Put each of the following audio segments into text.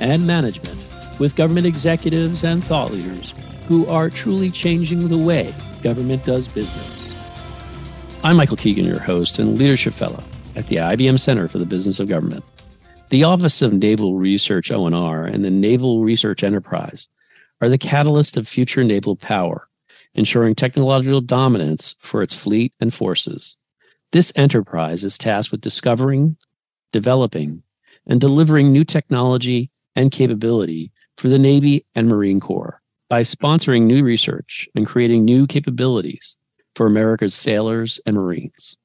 and management with government executives and thought leaders who are truly changing the way government does business. I'm Michael Keegan, your host and leadership fellow at the IBM Center for the Business of Government. The Office of Naval Research ONR and the Naval Research Enterprise are the catalyst of future naval power, ensuring technological dominance for its fleet and forces. This enterprise is tasked with discovering, developing, and delivering new technology and capability for the Navy and Marine Corps by sponsoring new research and creating new capabilities for America's sailors and Marines.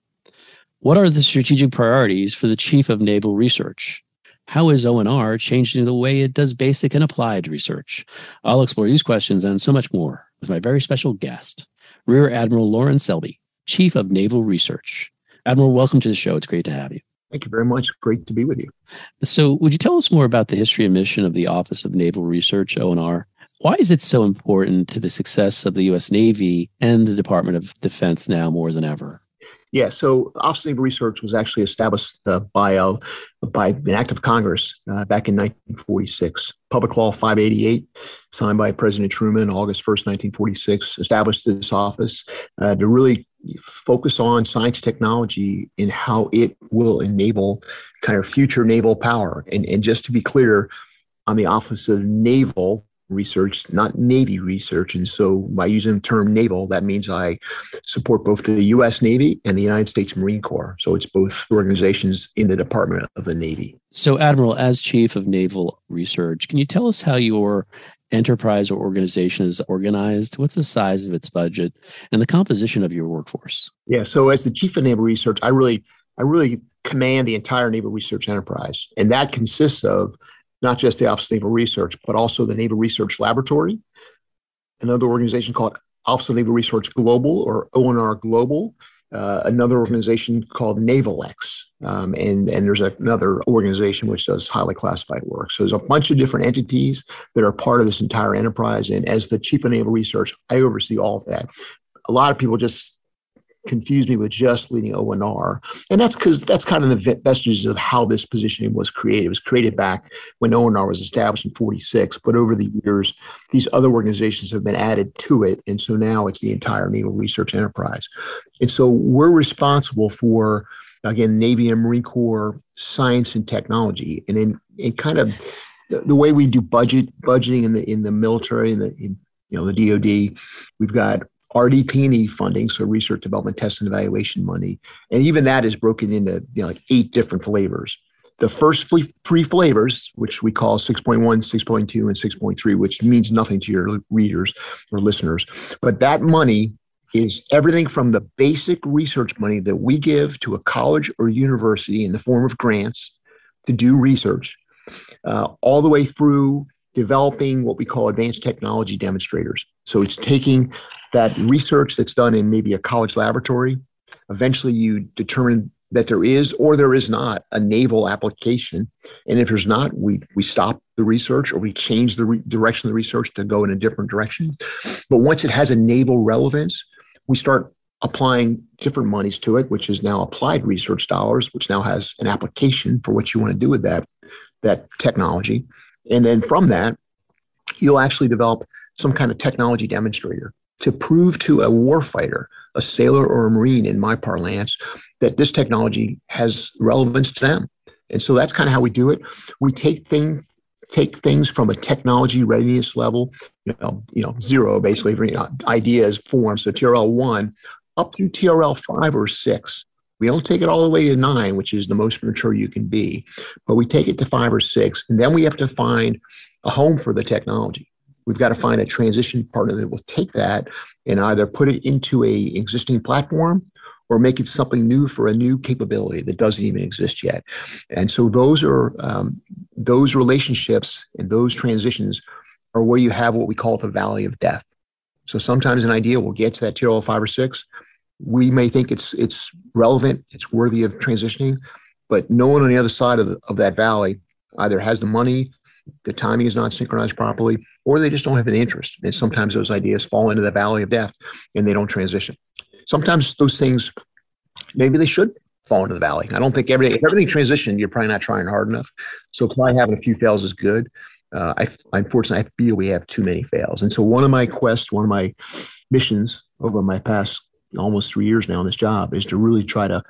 What are the strategic priorities for the Chief of Naval Research? How is ONR changing the way it does basic and applied research? I'll explore these questions and so much more with my very special guest, Rear Admiral Lorin Selby, Chief of Naval Research. Admiral, welcome to the show. It's great to have you. Thank you very much. Great to be with you. So, would you tell us more about the history and mission of the Office of Naval Research, ONR? Why is it so important to the success of the U.S. Navy and the Department of Defense now more than ever? Yeah, so Office of Naval Research was actually established uh, by, uh, by an act of Congress uh, back in 1946. Public Law 588, signed by President Truman August 1st, 1946, established this office uh, to really focus on science technology and how it will enable kind of future naval power. And, and just to be clear, on the Office of Naval research, not Navy research. And so by using the term naval, that means I support both the US Navy and the United States Marine Corps. So it's both organizations in the Department of the Navy. So, Admiral, as Chief of Naval Research, can you tell us how your enterprise or organization is organized? What's the size of its budget and the composition of your workforce? Yeah, so as the Chief of Naval Research, I really I really command the entire naval research enterprise. And that consists of not just the Office of Naval Research, but also the Naval Research Laboratory, another organization called Office of Naval Research Global or ONR Global, uh, another organization called NavalX, um, and, and there's another organization which does highly classified work. So there's a bunch of different entities that are part of this entire enterprise. And as the chief of naval research, I oversee all of that. A lot of people just confused me with just leading ONR. And that's because that's kind of the vestiges of how this positioning was created. It was created back when ONR was established in 46, but over the years, these other organizations have been added to it. And so now it's the entire naval research enterprise. And so we're responsible for, again, Navy and Marine Corps science and technology. And in, in kind of the, the way we do budget budgeting in the in the military and the in, you know the DoD, we've got RDT&E funding, so research, development, test, and evaluation money, and even that is broken into you know, like eight different flavors. The first three flavors, which we call 6.1, 6.2, and 6.3, which means nothing to your readers or listeners, but that money is everything from the basic research money that we give to a college or university in the form of grants to do research, uh, all the way through developing what we call advanced technology demonstrators. So it's taking that research that's done in maybe a college laboratory. Eventually, you determine that there is or there is not a naval application. And if there's not, we, we stop the research or we change the re- direction of the research to go in a different direction. But once it has a naval relevance, we start applying different monies to it, which is now applied research dollars, which now has an application for what you want to do with that, that technology. And then from that, you'll actually develop some kind of technology demonstrator to prove to a warfighter, a sailor or a marine in my parlance, that this technology has relevance to them. And so that's kind of how we do it. We take things take things from a technology readiness level, you know, you know, zero basically you know, ideas form. So TRL one up through TRL five or six. We don't take it all the way to nine, which is the most mature you can be, but we take it to five or six, and then we have to find a home for the technology. We've got to find a transition partner that will take that and either put it into a existing platform or make it something new for a new capability that doesn't even exist yet. And so those are um, those relationships and those transitions are where you have what we call the valley of death. So sometimes an idea will get to that tier level five or six. We may think it's it's relevant, it's worthy of transitioning, but no one on the other side of, the, of that valley either has the money, the timing is not synchronized properly, or they just don't have an interest. And sometimes those ideas fall into the valley of death and they don't transition. Sometimes those things, maybe they should fall into the valley. I don't think everything, if everything transitioned, you're probably not trying hard enough. So probably having a few fails is good. Uh, I, unfortunately, I feel we have too many fails. And so one of my quests, one of my missions over my past almost three years now in this job is to really try to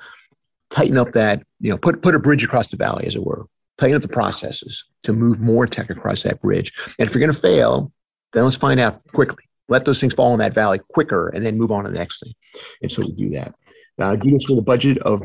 tighten up that, you know, put, put a bridge across the valley, as it were, tighten up the processes to move more tech across that bridge. And if you're going to fail, then let's find out quickly. Let those things fall in that valley quicker and then move on to the next thing. And so we do that. Uh, do this with a budget of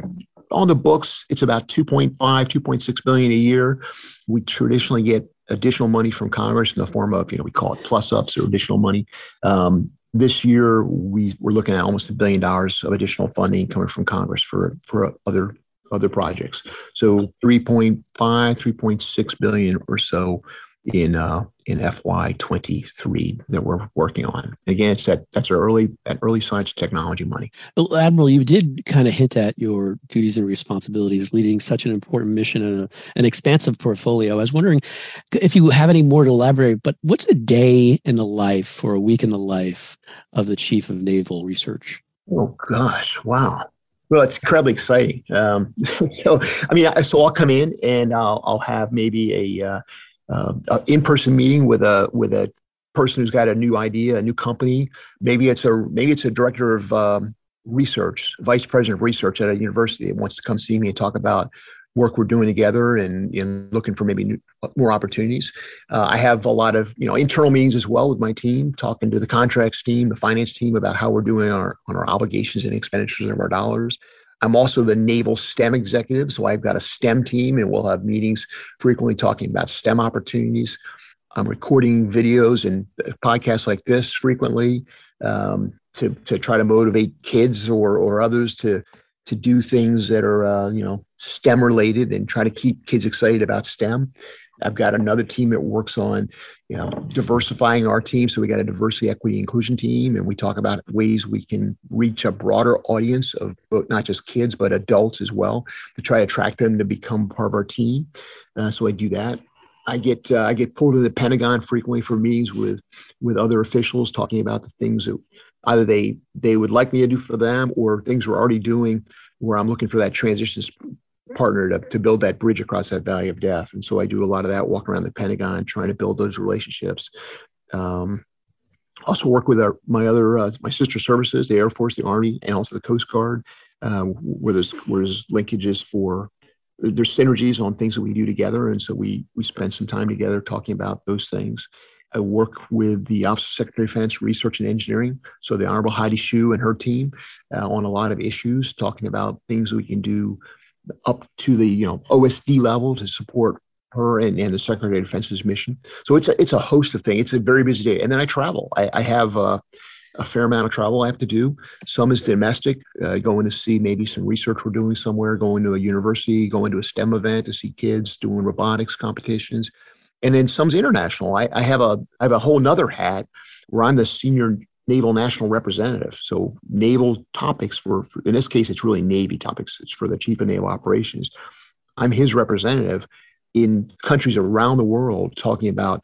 on the books, it's about 2.5, 2.6 billion a year. We traditionally get additional money from Congress in the form of, you know, we call it plus ups or additional money. Um, this year, we we're looking at almost a billion dollars of additional funding coming from Congress for for other other projects. So 3.5, 3.6 billion or so in uh, in FY23 that we're working on. Again, it's that that's our early that early science technology money. Well, Admiral, you did kind of hint at your duties and responsibilities leading such an important mission and a, an expansive portfolio. I was wondering if you have any more to elaborate. But what's a day in the life or a week in the life of the Chief of Naval Research? Oh gosh, wow. Well, it's incredibly exciting. Um, so, I mean, so I'll come in and I'll, I'll have maybe a uh, uh, in-person meeting with a with a person who's got a new idea, a new company. Maybe it's a maybe it's a director of um, research, vice president of research at a university that wants to come see me and talk about work we're doing together and, and looking for maybe new, more opportunities. Uh, I have a lot of you know internal meetings as well with my team, talking to the contracts team, the finance team about how we're doing on our on our obligations and expenditures of our dollars. I'm also the naval STEM executive, so I've got a STEM team, and we'll have meetings frequently talking about STEM opportunities. I'm recording videos and podcasts like this frequently um, to to try to motivate kids or or others to to do things that are uh, you know STEM related and try to keep kids excited about STEM. I've got another team that works on, you know, diversifying our team. So we got a diversity, equity, inclusion team, and we talk about ways we can reach a broader audience of both, not just kids but adults as well to try to attract them to become part of our team. Uh, so I do that. I get uh, I get pulled to the Pentagon frequently for meetings with with other officials talking about the things that either they they would like me to do for them or things we're already doing where I'm looking for that transition partner to, to build that bridge across that valley of death. And so I do a lot of that, walk around the Pentagon, trying to build those relationships. Um, also work with our, my other uh, my sister services, the Air Force, the Army, and also the Coast Guard, uh, where there's where there's linkages for there's synergies on things that we do together, and so we we spend some time together talking about those things. I work with the Office of Secretary of Defense Research and Engineering, so the Honorable Heidi Shyu and her team, uh, on a lot of issues, talking about things we can do up to the you know OSD level to support her and, and the Secretary of Defense's mission. So it's a it's a host of things. It's a very busy day, and then I travel. I, I have uh, a fair amount of travel I have to do. Some is domestic, uh, going to see maybe some research we're doing somewhere, going to a university, going to a STEM event to see kids doing robotics competitions, and then some's international. I, I have a I have a whole nother hat where I'm the senior naval national representative. So naval topics for, for, in this case, it's really Navy topics. It's for the chief of naval operations. I'm his representative in countries around the world talking about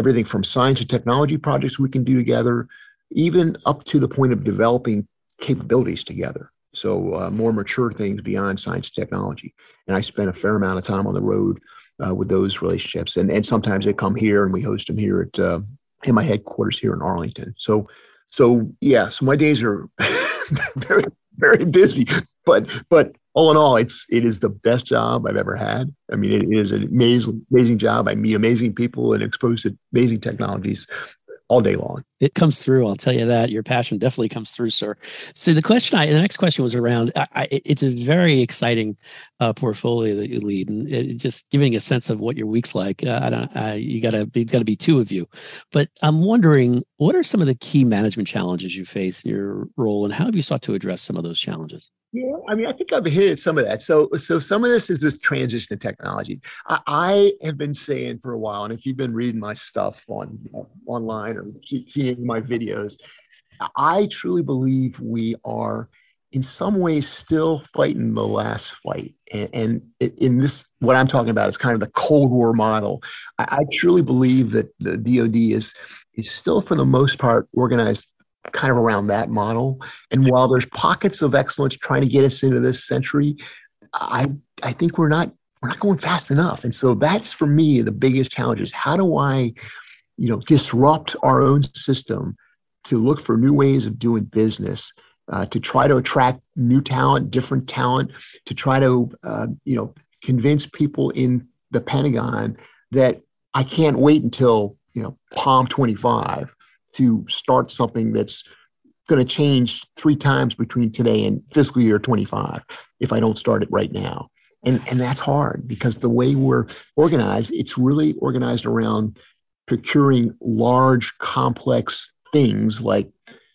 everything from science and technology projects we can do together, even up to the point of developing capabilities together. So uh, more mature things beyond science and technology. And I spend a fair amount of time on the road uh, with those relationships. And, and sometimes they come here and we host them here at uh, in my headquarters here in Arlington. So so yeah, so my days are very very busy, but but all in all, it's it is the best job I've ever had. I mean, it is an amazing amazing job. I meet amazing people and exposed to amazing technologies all day long. It comes through. I'll tell you that your passion definitely comes through, sir. So the question I, the next question was around. I, it's a very exciting uh, portfolio that you lead, and it, just giving a sense of what your week's like. Uh, I don't. Uh, you gotta be got to be two of you, but I'm wondering What are some of the key management challenges you face in your role, and how have you sought to address some of those challenges? Yeah, I mean, I think I've hit some of that. So, so some of this is this transition to technology. I, I have been saying for a while, and if you've been reading my stuff on online or seeing my videos, I truly believe we are in some ways still fighting the last fight. And, and in this, what I'm talking about is kind of the Cold War model. I, I, truly believe that the DoD is is still, for the most part, organized kind of around that model. And while there's pockets of excellence trying to get us into this century, I I think we're not we're not going fast enough. And so that's for me the biggest challenge is how do I, you know, disrupt our own system to look for new ways of doing business, uh, to try to attract new talent, different talent, to try to, uh, you know, convince people in the Pentagon that I can't wait until, you know, POM 25 to start something that's going to change three times between today and fiscal year 25 if I don't start it right now. And, and that's hard because the way we're organized, it's really organized around procuring large, complex things like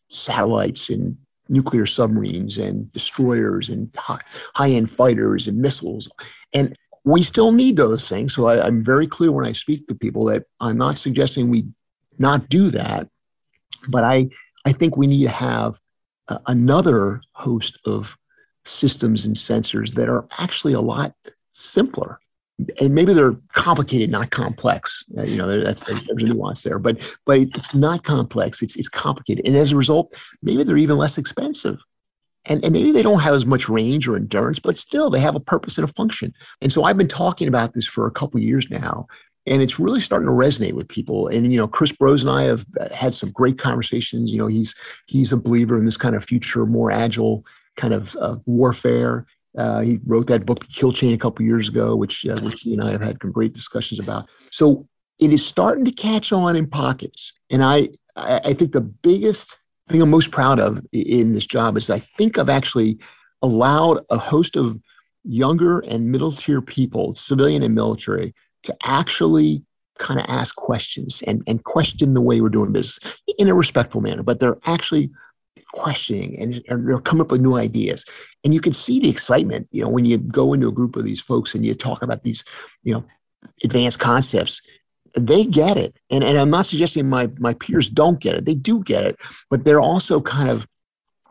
satellites and nuclear submarines and destroyers and high end fighters and missiles. And we still need those things. So I, am very clear when I speak to people that I'm not suggesting we not do that, but I, I think we need to have another host of systems and sensors that are actually a lot simpler and maybe they're complicated, not complex. Uh, you know, that's there's a nuance there, but but it's not complex. It's it's complicated, and as a result, maybe they're even less expensive, and and maybe they don't have as much range or endurance, but still they have a purpose and a function. And so I've been talking about this for a couple years now, and it's really starting to resonate with people. And you know, Chris Brose and I have uh, had some great conversations. You know, he's he's a believer in this kind of future, more agile kind of uh, warfare uh, he wrote that book, The Kill Chain, a couple years ago, which, uh, which he and I have had some great discussions about. So it is starting to catch on in pockets. And I, I think the biggest thing I'm most proud of in this job is I think I've actually allowed a host of younger and middle tier people, civilian and military, to actually kind of ask questions and, and question the way we're doing business in a respectful manner. But they're actually questioning and, they'll come up with new ideas. And you can see the excitement, you know, when you go into a group of these folks and you talk about these, you know, advanced concepts, they get it. And, and I'm not suggesting my, my peers don't get it. They do get it, but they're also kind of,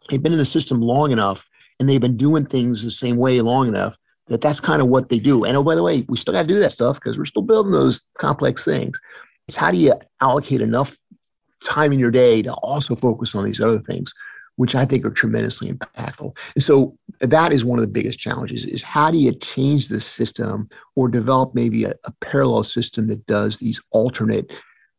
they've been in the system long enough and they've been doing things the same way long enough that that's kind of what they do. And oh, by the way, we still got to do that stuff because we're still building those complex things. It's how do you allocate enough time in your day to also focus on these other things which I think are tremendously impactful. And so that is one of the biggest challenges is how do you change the system or develop maybe a, a, parallel system that does these alternate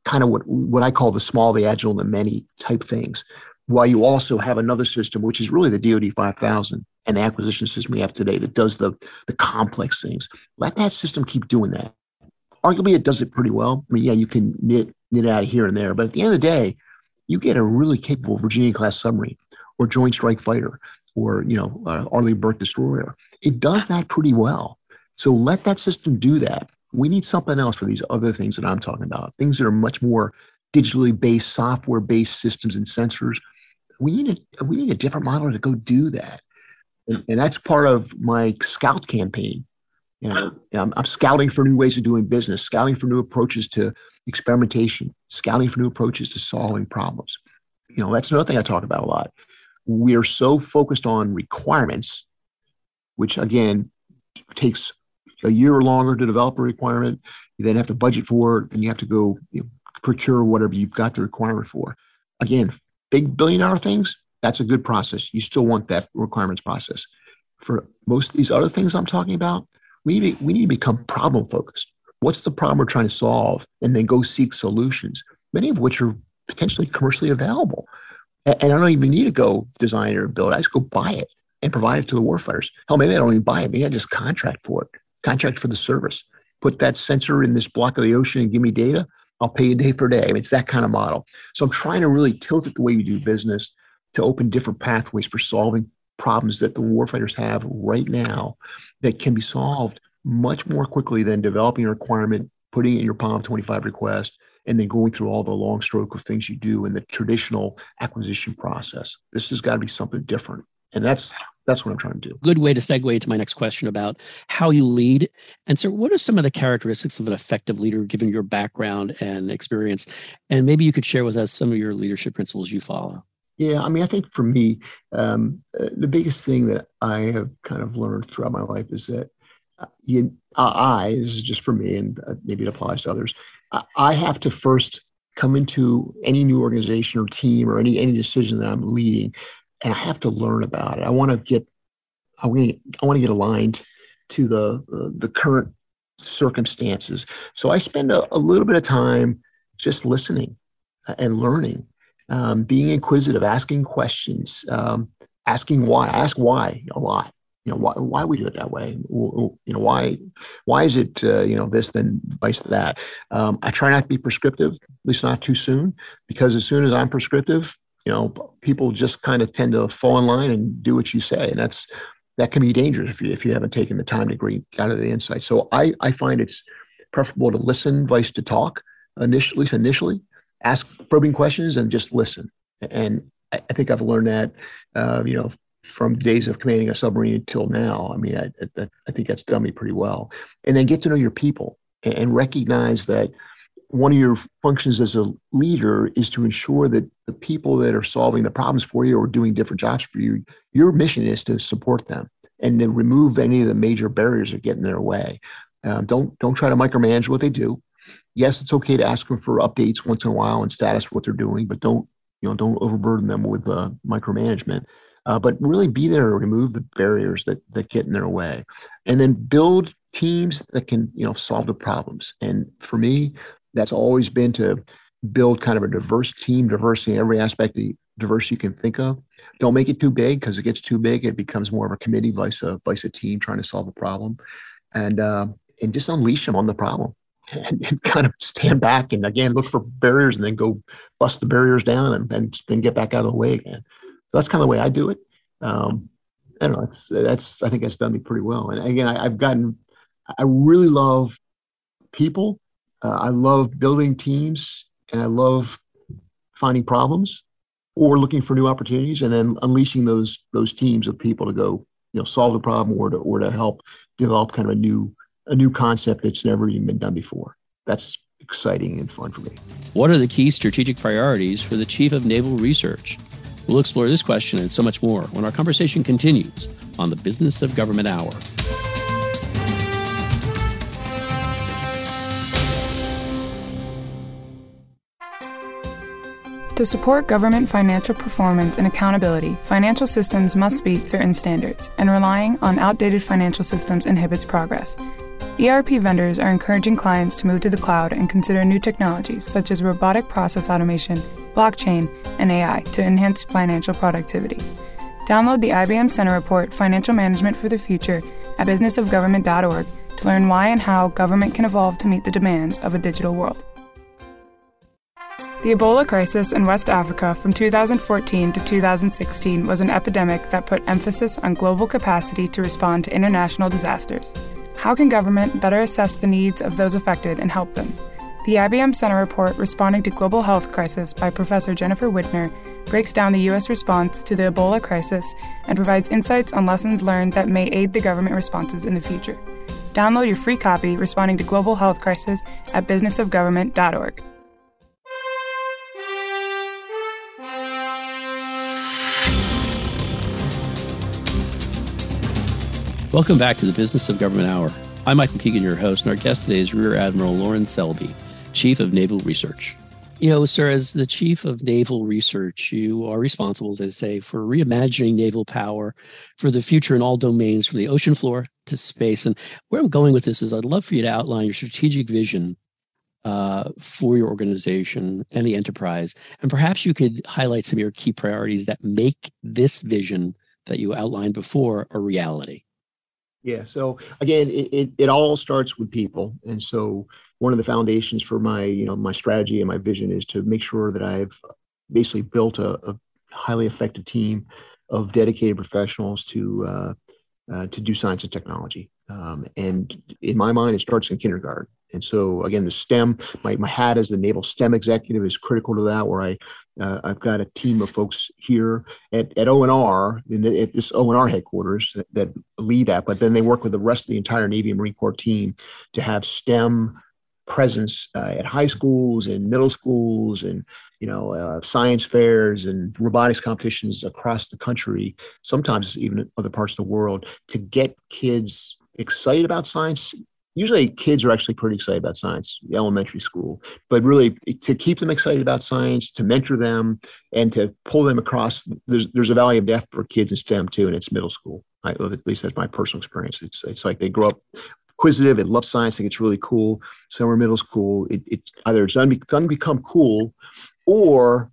kind of what, what I call the small, the agile, and the many type things, while you also have another system, which is really the DoD 5000 and the acquisition system we have today that does the, the complex things. Let that system keep doing that. Arguably, it does it pretty well. I mean, yeah, you can knit, knit out of here and there, but at the end of the day, you get a really capable Virginia class submarine or Joint Strike Fighter or you know uh, Arleigh Burke destroyer. It does that pretty well. So let that system do that. We need something else for these other things that I'm talking about. Things that are much more digitally based, software based systems and sensors. We need a we need a different model to go do that, and, and that's part of my scout campaign. You know, I'm, I'm scouting for new ways of doing business, scouting for new approaches to experimentation, scouting for new approaches to solving problems. You know, that's another thing I talk about a lot we're so focused on requirements, which again takes a year or longer to develop a requirement. You then have to budget for it, and you have to go you know, procure whatever you've got the requirement for. Again, big billion dollar things, that's a good process. You still want that requirements process. For most of these other things I'm talking about, we need, we need to become problem focused. What's the problem we're trying to solve? And then go seek solutions, many of which are potentially commercially available. And I don't even need to go design or build. I just go buy it and provide it to the warfighters. Hell, maybe I don't even buy it. Maybe I just contract for it, contract for the service. Put that sensor in this block of the ocean and give me data. I'll pay you day for day. I mean, it's that kind of model. So I'm trying to really tilt it the way we do business to open different pathways for solving problems that the warfighters have right now that can be solved much more quickly than developing a requirement, putting it in your POM 25 request, and then going through all the long stroke of things you do in the traditional acquisition process. This has got to be something different. And that's that's what I'm trying to do. Good way to segue to my next question about how you lead. And so, what are some of the characteristics of an effective leader, given your background and experience? And maybe you could share with us some of your leadership principles you follow. Yeah, I mean, I think for me, um, uh, the biggest thing that I have kind of learned throughout my life is that uh, you, uh, I, this is just for me, and uh, maybe it applies to others. I, I have to first come into any new organization or team or any any decision that I'm leading and I have to learn about it. I want to get, I want to, I want to get aligned to the, the, the current circumstances. So I spend a, a, little bit of time just listening uh, and learning, um, being inquisitive, asking questions, um, asking why. Ask why a lot. You know why why we do it that way. You know why why is it uh, you know this then vice that. Um, I try not to be prescriptive, at least not too soon, because as soon as I'm prescriptive, you know people just kind of tend to fall in line and do what you say and that's that can be dangerous if you if you haven't taken the time to get out of the insight so i i find it's preferable to listen vice to talk initially at least initially ask probing questions and just listen and i, think i've learned that uh, you know from days of commanding a submarine until now i mean I, I, I think that's done me pretty well and then get to know your people and, and recognize that one of your functions as a leader is to ensure that the people that are solving the problems for you or doing different jobs for you, your mission is to support them and to remove any of the major barriers that get in their way. Um, don't don't try to micromanage what they do. Yes, it's okay to ask them for updates once in a while and status what they're doing, but don't you know don't overburden them with uh, micromanagement. Uh, but really be there to remove the barriers that that get in their way, and then build teams that can you know solve the problems. And for me, that's always been to build kind of a diverse team, diversity in every aspect of diversity you can think of. Don't make it too big because it gets too big, it becomes more of a committee vice a vice a team trying to solve a problem, and uh, and just unleash them on the problem. And, and, kind of stand back and again look for barriers and then go bust the barriers down and then get back out of the way again. So that's kind of the way I do it. Um, I don't know. It's that's I think that's done me pretty well. And again, I, I've gotten I really love people uh, I love building teams and I love finding problems or looking for new opportunities and then unleashing those those teams of people to go you know solve the problem or to or to help develop kind of a new a new concept that's never even been done before. That's exciting and fun for me. What are the key strategic priorities for the Chief of Naval Research? We'll explore this question and so much more when our conversation continues on the Business of Government Hour. To support government financial performance and accountability, financial systems must meet certain standards, and relying on outdated financial systems inhibits progress. ERP vendors are encouraging clients to move to the cloud and consider new technologies such as robotic process automation, blockchain, and AI to enhance financial productivity. Download the IBM Center Report Financial Management for the Future at businessofgovernment.org to learn why and how government can evolve to meet the demands of a digital world. The Ebola crisis in West Africa from 2014 to 2016 was an epidemic that put emphasis on global capacity to respond to international disasters. How can government better assess the needs of those affected and help them? The IBM Center report, Responding to Global Health Crisis by Professor Jennifer Widner, breaks down the U.S. response to the Ebola crisis and provides insights on lessons learned that may aid the government responses in the future. Download your free copy, Responding to Global Health Crisis, at businessofgovernment.org. Welcome back to the Business of Government Hour. I'm Michael Keegan, your host, and our guest today is Rear Admiral Lorin Selby, Chief of Naval Research. You know, sir, as the Chief of Naval Research, you are responsible, as I say, for reimagining naval power for the future in all domains, from the ocean floor to space. And where I'm going with this is I'd love for you to outline your strategic vision uh, for your organization and the enterprise. And perhaps you could highlight some of your key priorities that make this vision that you outlined before a reality. Yeah. So again, it, it, it, all starts with people. And so one of the foundations for my, you know, my strategy and my vision is to make sure that I've basically built a, a highly effective team of dedicated professionals to uh, uh, to do science and technology. Um, and in my mind, it starts in kindergarten. And so again, the STEM, my, my hat as the Naval STEM executive is critical to that, where I uh, I've got a team of folks here at, at ONR, in the, at this ONR headquarters that, that, lead that, but then they work with the rest of the entire Navy and Marine Corps team to have STEM presence uh, at high schools and middle schools and you know uh, science fairs and robotics competitions across the country sometimes even other parts of the world to get kids excited about science usually kids are actually pretty excited about science elementary school but really to keep them excited about science to mentor them and to pull them across there's there's a valley of death for kids in stem too and it's middle school. I, at least that's my personal experience. It's it's like they grow up inquisitive and love science think it's really cool. Somewhere middle school it, it either it's done, done become cool or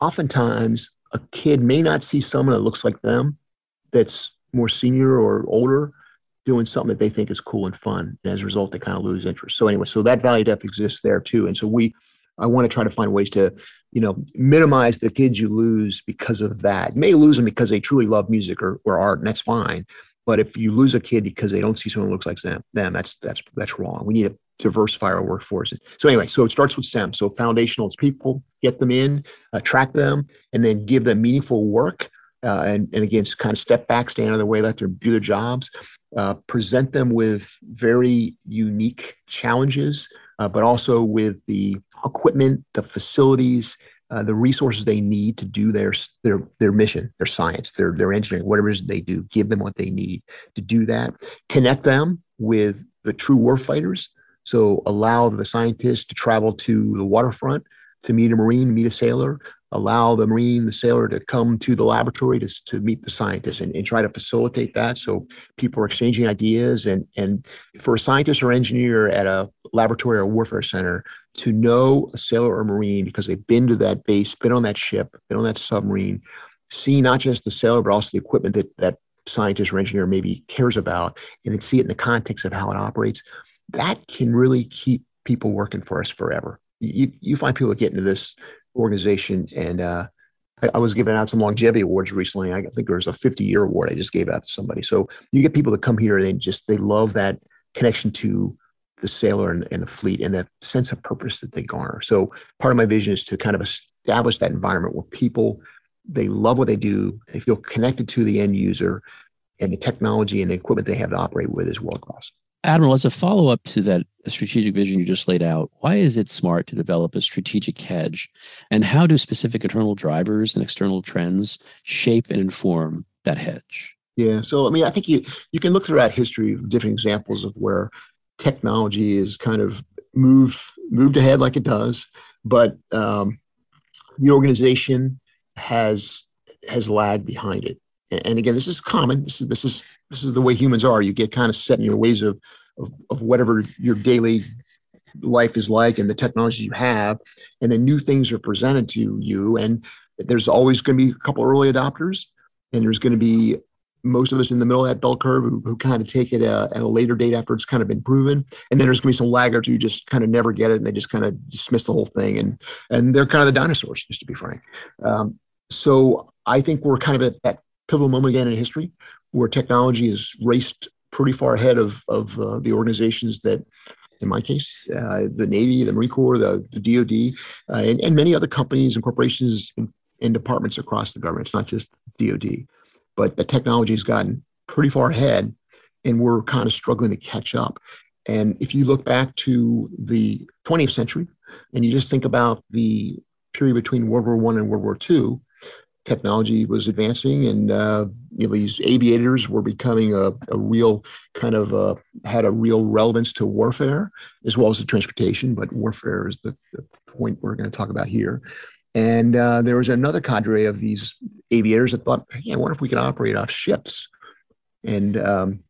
oftentimes a kid may not see someone that looks like them that's more senior or older doing something that they think is cool and fun. And as a result, they kind of lose interest. So anyway, so that value depth exists there too. And so we, I want to try to find ways to, you know, minimize the kids you lose because of that. You may lose them because they truly love music or, or art, and that's fine. But if you lose a kid because they don't see someone who looks like them, them that's that's that's wrong. We need to diversify our workforce. So anyway, so it starts with STEM. So foundational, it's people, get them in, attract them, and then give them meaningful work. Uh, and, and again, just kind of step back, stand out of the way, let them do their jobs, uh, present them with very unique challenges, uh, but also with the equipment, the facilities, uh, the resources they need to do their their their mission, their science, their their engineering, whatever it is they do. Give them what they need to do that. Connect them with the true warfighters. So allow the scientists to travel to the waterfront to meet a Marine, meet a sailor, allow the Marine, the sailor to come to the laboratory to, to meet the scientists and, and try to facilitate that. So people are exchanging ideas. And, and for a scientist or engineer at a laboratory or warfare center to know a sailor or Marine because they've been to that base, been on that ship, been on that submarine, see not just the sailor, but also the equipment that that scientist or engineer maybe cares about, and then see it in the context of how it operates, that can really keep people working for us forever. You, you find people get into this organization. And uh, I, was giving out some longevity awards recently. I think there was a 50 year award I just gave out to somebody. So you get people to come here and they just, they love that connection to the sailor and, and the fleet and that sense of purpose that they garner. So part of my vision is to kind of establish that environment where people, they love what they do. They feel connected to the end user and the technology and the equipment they have to operate with is world class. Admiral, as a follow up to that strategic vision you just laid out, why is it smart to develop a strategic hedge? And how do specific internal drivers and external trends shape and inform that hedge? Yeah, so I mean, I think you you can look throughout history of different examples of where technology is kind of moved moved ahead like it does, but um, the organization has has lagged behind it. And again, this is common. This is this is this is the way humans are. You get kind of set in your ways of, of, of whatever your daily life is like and the technologies you have. And then new things are presented to you. And there's always going to be a couple early adopters. And there's going to be most of us in the middle of that bell curve who, who kind of take it uh, at a later date after it's kind of been proven. And then there's going to be some laggards who just kind of never get it and they just kind of dismiss the whole thing. And, and they're kind of the dinosaurs, just to be frank. Um, so I think we're kind of at that pivotal moment again in history where technology is raced pretty far ahead of, of uh, the organizations that, in my case, uh, the Navy, the Marine Corps, the, the DoD, uh, and, and many other companies and corporations and, and departments across the government. It's not just DoD, but the technology has gotten pretty far ahead, and we're kind of struggling to catch up. And if you look back to the 20th century, and you just think about the period between World War One and World War Two, technology was advancing and uh, you know, these aviators were becoming a, a real kind of uh, had a real relevance to warfare as well as the transportation but warfare is the, the point we're going to talk about here and uh, there was another cadre of these aviators that thought hey, i wonder if we could operate off ships and um,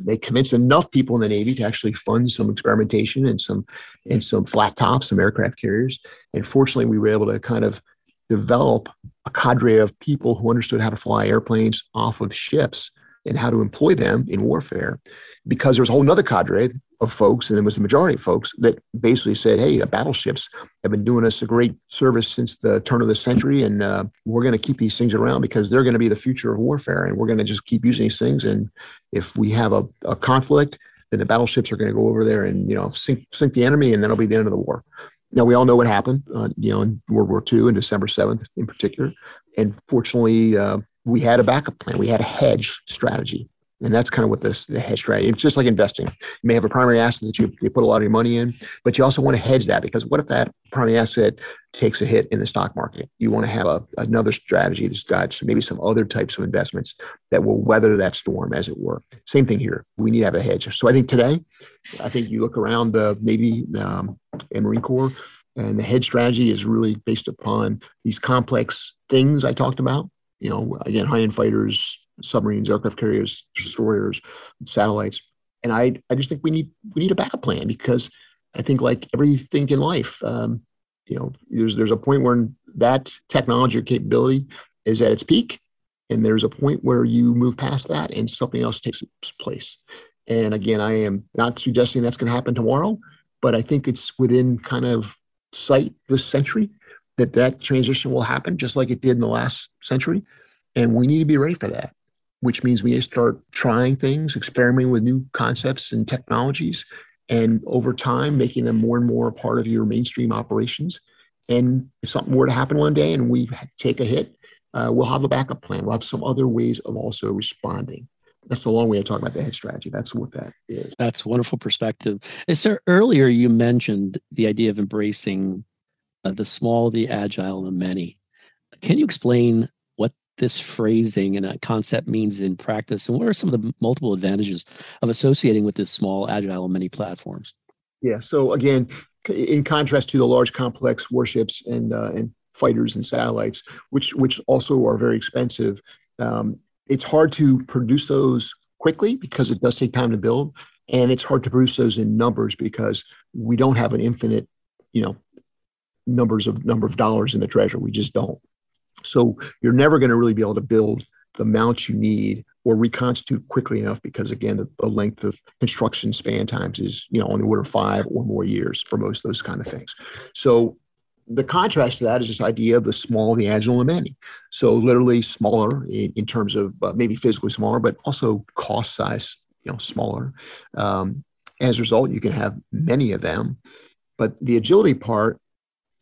they convinced enough people in the Navy to actually fund some experimentation and some and some flat tops, some aircraft carriers. And fortunately, we were able to kind of develop a cadre of people who understood how to fly airplanes off of ships and how to employ them in warfare because there was a whole other cadre of folks and it was the majority of folks that basically said hey battleships have been doing us a great service since the turn of the century and uh, we're going to keep these things around because they're going to be the future of warfare and we're going to just keep using these things and if we have a, a conflict then the battleships are going to go over there and you know sink sink the enemy, and that'll be the end of the war. Now we all know what happened, uh, you know, in World War II and December seventh in particular, and fortunately uh, we had a backup plan. We had a hedge strategy. And that's kind of what this the hedge strategy. It's just like investing. You may have a primary asset that you, you put a lot of your money in, but you also want to hedge that because what if that primary asset takes a hit in the stock market? You want to have a, another strategy that's got maybe some other types of investments that will weather that storm, as it were. Same thing here. We need to have a hedge. So I think today, I think you look around the Navy um, Marine Corps, and the hedge strategy is really based upon these complex things I talked about. You know, again, high end fighters, submarines, aircraft carriers, destroyers, satellites. And I, I just think we need we need a backup plan because I think like everything in life, um, you know, there's there's a point where that technology or capability is at its peak, and there's a point where you move past that and something else takes its place. And again, I am not suggesting that's going to happen tomorrow, but I think it's within kind of sight this century that that transition will happen, just like it did in the last century, and we need to be ready for that which means we start trying things, experimenting with new concepts and technologies, and over time, making them more and more a part of your mainstream operations. And if something were to happen one day and we take a hit, uh, we'll have a backup plan. We'll have some other ways of also responding. That's the long way of talking about the hedge strategy. That's what that is. That's wonderful perspective. And sir, earlier you mentioned the idea of embracing uh, the small, the agile, and the many. Can you explain this phrasing and concept means in practice? And what are some of the multiple advantages of associating with this small, agile, many platforms? Yeah. So again, in contrast to the large, complex warships and uh, and fighters and satellites, which which also are very expensive, um, it's hard to produce those quickly because it does take time to build, and it's hard to produce those in numbers because we don't have an infinite, you know, numbers of number of dollars in the treasure. We just don't. So you're never going to really be able to build the amount you need or reconstitute quickly enough because again the, the, length of construction span times is you know on the order of five or more years for most of those kind of things. So the contrast to that is this idea of the small the agile and many. So literally smaller in, in terms of uh, maybe physically smaller but also cost size you know smaller. Um, as a result you can have many of them but the agility part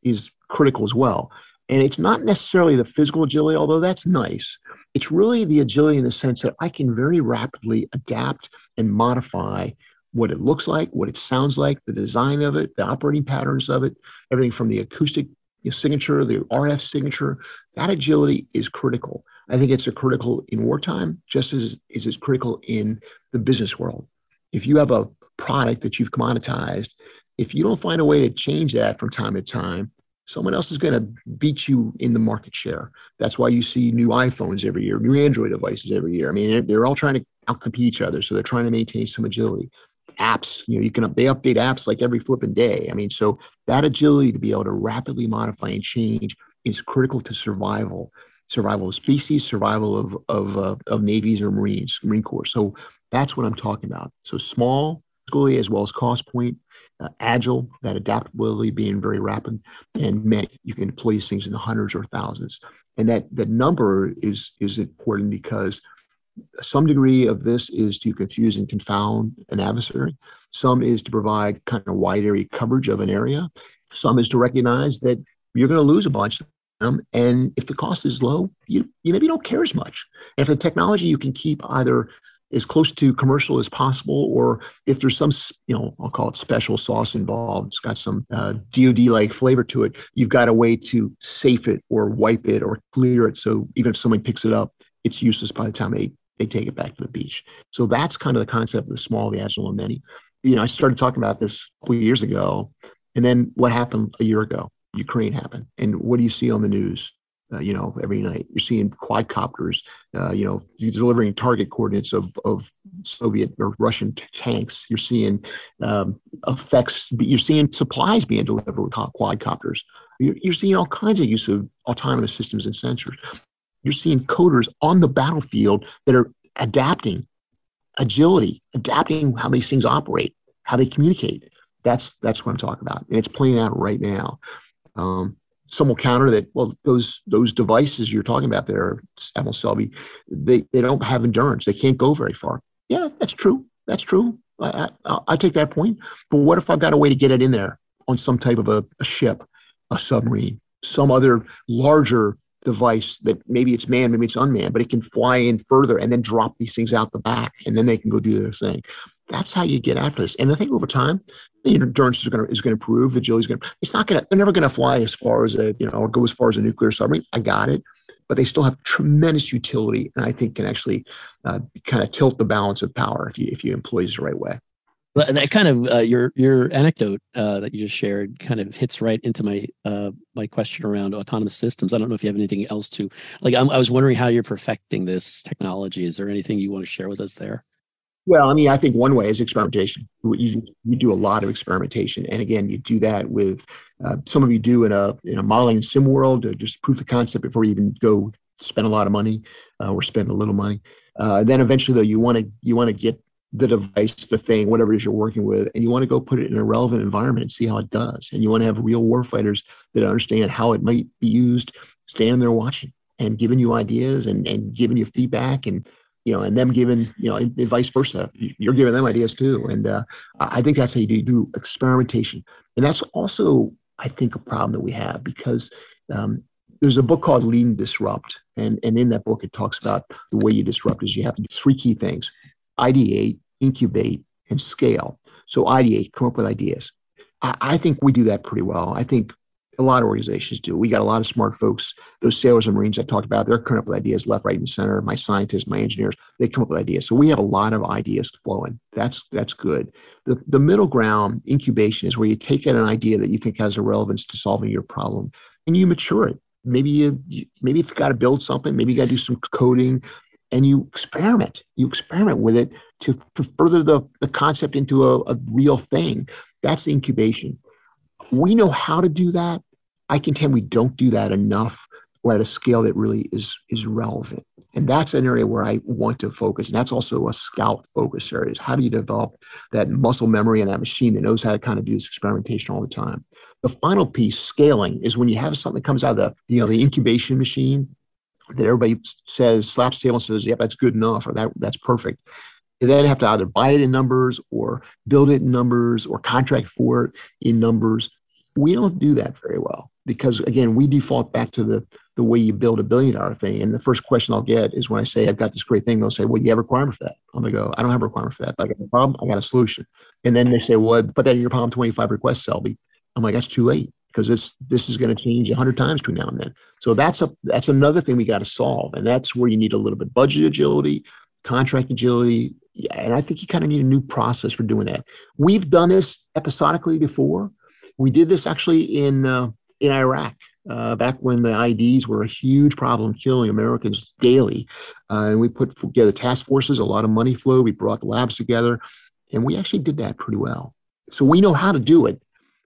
is critical as well and it's not necessarily the physical agility, although that's nice. It's really the agility in the sense that I can very rapidly adapt and modify what it looks like, what it sounds like, the design of it, the operating patterns of it, everything from the acoustic signature, the RF signature. That agility is critical. I think it's a critical in wartime, just as, as it's critical in the business world. If you have a product that you've commoditized, if you don't find a way to change that from time to time, someone else is going to beat you in the market share. That's why you see new iPhones every year, new Android devices every year. I mean, they're all trying to outcompete each other, so they're trying to maintain some agility. Apps, you know, you can they update apps like every flipping day. I mean, so that agility to be able to rapidly modify and change is critical to survival, survival of species, survival of of uh, of navies or marines, Marine Corps. So that's what I'm talking about. So small, as well as cost point, uh, agile, that adaptability being very rapid, and many. You can deploy these things in the hundreds or thousands. And that the number is is important because some degree of this is to confuse and confound an adversary. Some is to provide kind of wide area coverage of an area. Some is to recognize that you're going to lose a bunch of them. And if the cost is low, you, you maybe don't care as much. And if the technology you can keep either as close to commercial as possible, or if there's some, you know, I'll call it special sauce involved, it's got some uh, DoD like flavor to it. You've got a way to safe it or wipe it or clear it, so even if someone picks it up, it's useless by the time they they take it back to the beach. So that's kind of the concept of the small, the agile, and many. You know, I started talking about this a couple years ago, and then what happened a year ago? Ukraine happened, and what do you see on the news? Uh, you know, every night. You're seeing quadcopters, uh, you know, delivering target coordinates of, of Soviet or Russian t- tanks. You're seeing um, effects, you're seeing supplies being delivered with quadcopters. You're, you're seeing all kinds of use of autonomous systems and sensors. You're seeing coders on the battlefield that are adapting agility, adapting how these things operate, how they communicate. That's that's what I'm talking about, and it's playing out right now. Um, some will counter that well those those devices you're talking about there Admiral Selby they, they don't have endurance they can't go very far yeah that's true that's true I, I, I take that point. But what if I've got a way to get it in there on some type of a, a ship, a submarine, some other larger device that maybe it's manned, maybe it's unmanned, but it can fly in further and then drop these things out the back, and then they can go do their thing. That's how you get after this. And I think over time, endurance is going to is going to improve. The agility is going to. It's not going to. They're never going to fly as far as a you know go as far as a nuclear submarine. I got it, but they still have tremendous utility, and I think can actually uh, kind of tilt the balance of power if you if you employ it the right way. And that kind of uh, your your anecdote uh, that you just shared kind of hits right into my uh, my question around autonomous systems. I don't know if you have anything else to like. I'm, I was wondering how you're perfecting this technology. Is there anything you want to share with us there? Well, I mean, I think one way is experimentation. You, you do a lot of experimentation, and again, you do that with uh, some of you do in a in a modeling sim world, to just proof of concept before you even go spend a lot of money uh, or spend a little money. Uh, then eventually, though, you want to you want to get the device, the thing, whatever it is you're working with, and you want to go put it in a relevant environment and see how it does. And you want to have real warfighters that understand how it might be used, standing there watching and giving you ideas and, and giving you feedback and you know, and them giving, you know, and, vice versa. You're giving them ideas too. And uh, I think that's how you do, do, experimentation. And that's also, I think, a problem that we have because um, there's a book called Lead and Disrupt. And, and in that book, it talks about the way you disrupt is you have to do three key things ideate, incubate, and scale. So ideate, come up with ideas. I, I think we do that pretty well. I think a lot of organizations do. We got a lot of smart folks. Those sailors and Marines I talked about, they're coming up with ideas left, right, and center. My scientists, my engineers, they come up with ideas. So we have a lot of ideas flowing. That's that's good. The the middle ground incubation is where you take an idea that you think has a relevance to solving your problem and you mature it. Maybe you maybe you've got to build something. Maybe you got to do some coding, and you experiment. You experiment with it to, to further the, the concept into a, a real thing. That's the incubation we know how to do that. I contend we don't do that enough or at a scale that really is is relevant. And that's an area where I want to focus. And that's also a scout focus area is how do you develop that muscle memory and that machine that knows how to kind of do this experimentation all the time. The final piece, scaling, is when you have something that comes out of the, you know, the incubation machine that everybody says, slaps table and says, yep, that's good enough, or that that's perfect. You then have to either buy it in numbers or build it in numbers or contract for it in numbers. We don't do that very well because again, we default back to the the way you build a billion dollar thing. And the first question I'll get is when I say I've got this great thing, they'll say, Well, you have a requirement for that. I'm gonna go, I don't have a requirement for that, but I got a POM, I got a solution. And then they say, Well, put that in your problem 25 requests, Selby. I'm like, that's too late because this this is going to change a hundred times between now and then. So that's a that's another thing we got to solve. And that's where you need a little bit budget agility, contract agility. And I think you kind of need a new process for doing that. We've done this episodically before. We did this actually in uh, in Iraq uh, back when the IEDs were a huge problem, killing Americans daily. Uh, and we put together task forces, a lot of money flow. We brought the labs together, and we actually did that pretty well. So we know how to do it.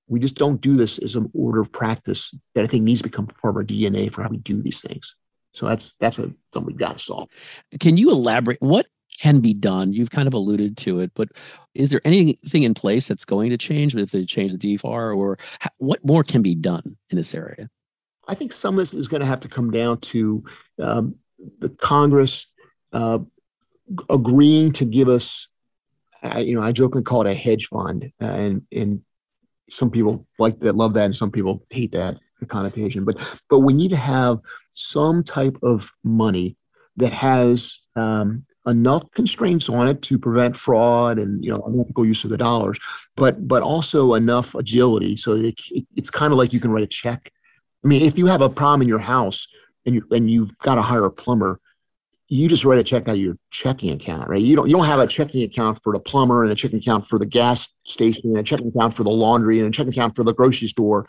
We just don't do this as an order of practice that I think needs to become part of our DNA for how we do these things. So that's that's a, something we've got to solve. Can you elaborate? What can be done? You've kind of alluded to it, but is there anything in place that's going to change? If they change the DFAR, or what more can be done in this area? I think some of this is going to have to come down to um, the Congress uh, agreeing to give us, uh, you know, I jokingly call it a hedge fund, uh, and and some people like that, love that, and some people hate that connotation. But but we need to have some type of money that has um, enough constraints on it to prevent fraud and you know unethical use of the dollars, but but also enough agility so that it, it's kind of like you can write a check. I mean, if you have a problem in your house and you and you've got to hire a plumber, you just write a check out of your checking account, right? You don't you don't have a checking account for the plumber and a checking account for the gas station and a checking account for the laundry and a checking account for the grocery store.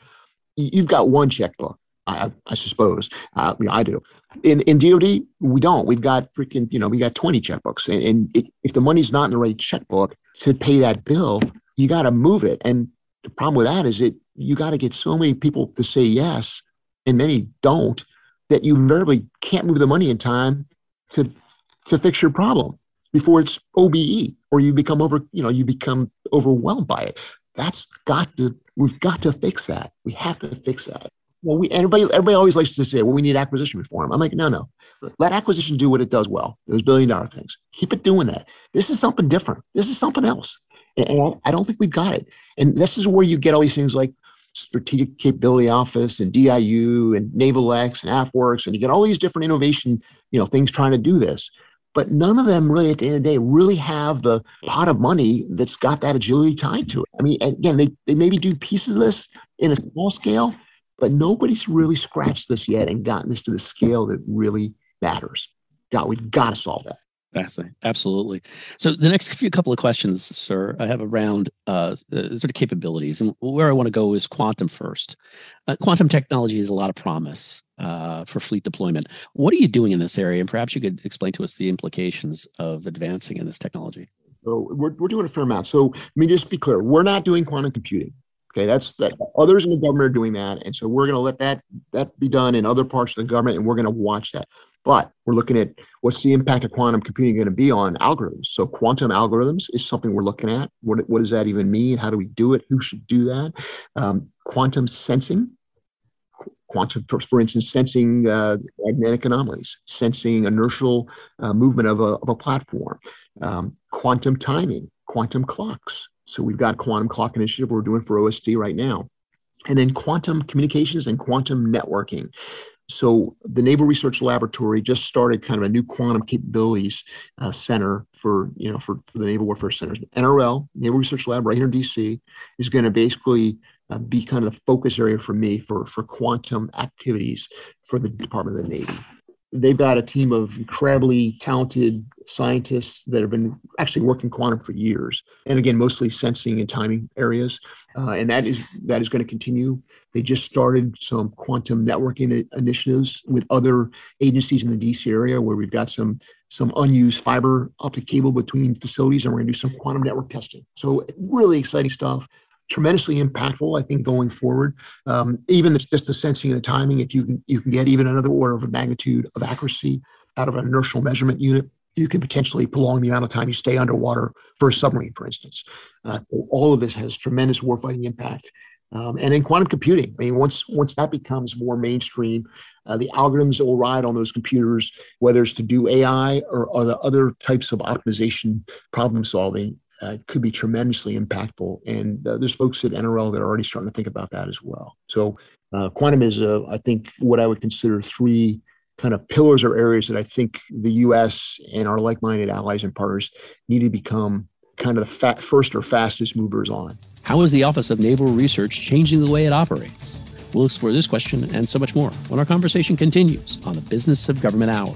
You've got one checkbook. I, I suppose. Uh, you know, I do. In in DoD, we don't. We've got freaking, you know, we got 20 checkbooks. And, and it, if the money's not in the right checkbook to pay that bill, you got to move it. And the problem with that is that you got to get so many people to say yes, and many don't, that you invariably can't move the money in time to to fix your problem before it's OBE or you become over, you know, you become overwhelmed by it. That's got to, we've got to fix that. We have to fix that well, we everybody everybody always likes to say, well, we need acquisition reform. I'm like, no, no. Let acquisition do what it does well, those billion dollar things. Keep it doing that. This is something different. This is something else. And I don't think we've got it. And this is where you get all these things like Strategic Capability Office and DIU and Naval X and AFWERX, and you get all these different innovation, you know, things trying to do this. But none of them really, at the end of the day, really have the pot of money that's got that agility tied to it. I mean, again, they, they maybe do pieces of this in a small scale, but nobody's really scratched this yet and gotten this to the scale that really matters. God, we've got to solve that. Fascinating. Absolutely. So the next few couple of questions, sir, I have around uh, sort of capabilities, and where I want to go is quantum first. Uh, quantum technology has a lot of promise uh, for fleet deployment. What are you doing in this area? And perhaps you could explain to us the implications of advancing in this technology. So we're, we're doing a fair amount. So let me just be clear: we're not doing quantum computing. Okay, that's that. Others in the government are doing that, and so we're going to let that that be done in other parts of the government, and we're going to watch that. But we're looking at what's the impact of quantum computing going to be on algorithms. So quantum algorithms is something we're looking at. What, what does that even mean? How do we do it? Who should do that? Um, quantum sensing, quantum, for, instance, sensing uh, magnetic anomalies, sensing inertial uh, movement of a, of a platform, um, quantum timing, quantum clocks. So we've got quantum clock initiative we're doing for OSD right now. And then quantum communications and quantum networking so the Naval Research Laboratory just started kind of a new quantum capabilities uh, center for you know for, for the Naval Warfare Centers. NRL, Naval Research Lab, right here in DC, is going to basically uh, be kind of the focus area for me for for quantum activities for the Department of the Navy they've got a team of incredibly talented scientists that have been actually working quantum for years. And again mostly sensing and timing areas. Uh, and that is that is going to continue. They just started some quantum networking initiatives with other agencies in the dc area where we've got some some unused fiber optic cable between facilities and we're going to do some quantum network testing. So really exciting stuff tremendously impactful, I think, going forward. Um, even just the sensing and the timing, if you can, you can get even another order of magnitude of accuracy out of an inertial measurement unit, you can potentially prolong the amount of time you stay underwater for a submarine, for instance. Uh, so all of this has tremendous warfighting impact. Um, and in quantum computing. I mean, once once that becomes more mainstream, uh, the algorithms that will ride on those computers, whether it's to do AI or, or the other types of optimization problem solving, uh, could be tremendously impactful. And uh, there's folks at NRL that are already starting to think about that as well. So uh, quantum is, uh, I think, what I would consider three kind of pillars or areas that I think the U.S. and our like-minded allies and partners need to become kind of the fa- first or fastest movers on. How is the Office of Naval Research changing the way it operates? We'll explore this question and so much more when our conversation continues on the Business of Government Hour.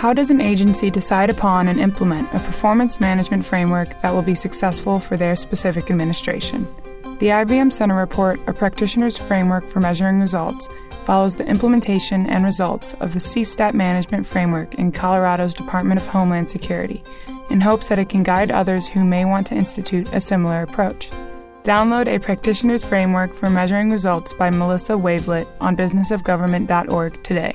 How does an agency decide upon and implement a performance management framework that will be successful for their specific administration? The IBM Center Report, a practitioner's framework for measuring results, follows the implementation and results of the CSTAT management framework in Colorado's Department of Homeland Security in hopes that it can guide others who may want to institute a similar approach. Download a practitioner's framework for measuring results by Melissa Wavelet on businessofgovernment.org today.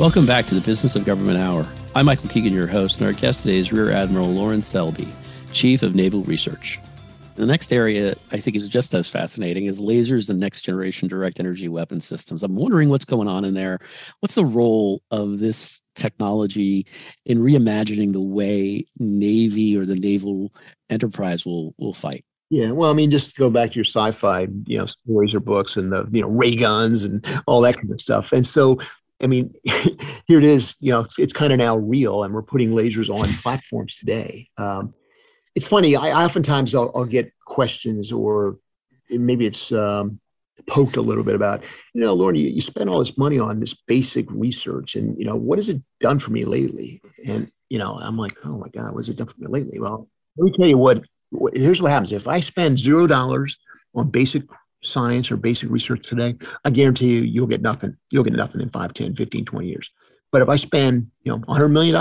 Welcome back to the Business of Government Hour. I'm Michael Keegan, your host, and our guest today is Rear Admiral Lorin Selby, Chief of Naval Research. The next area I think is just as fascinating is lasers and next generation direct energy weapon systems. I'm wondering what's going on in there. What's the role of this technology in reimagining the way Navy or the naval enterprise will will fight? Yeah, well, I mean, just go back to your sci-fi, you know, stories or books, and the you know ray guns and all that kind of stuff. And so I mean, here it is. You know, it's, it's kind of now real, and we're putting lasers on platforms today. Um, it's funny. I, I oftentimes I'll, I'll, get questions, or maybe it's um, poked a little bit about, you know, Lorin, you, you spend all this money on this basic research, and you know, what has it done for me lately? And you know, I'm like, oh my God, what has it done for me lately? Well, let me tell you what here's what happens if I spend zero dollars on basic science or basic research today, I guarantee you, you'll get nothing. You'll get nothing in 5, 10, 15, 20 years. But if I spend, you know, $100 million,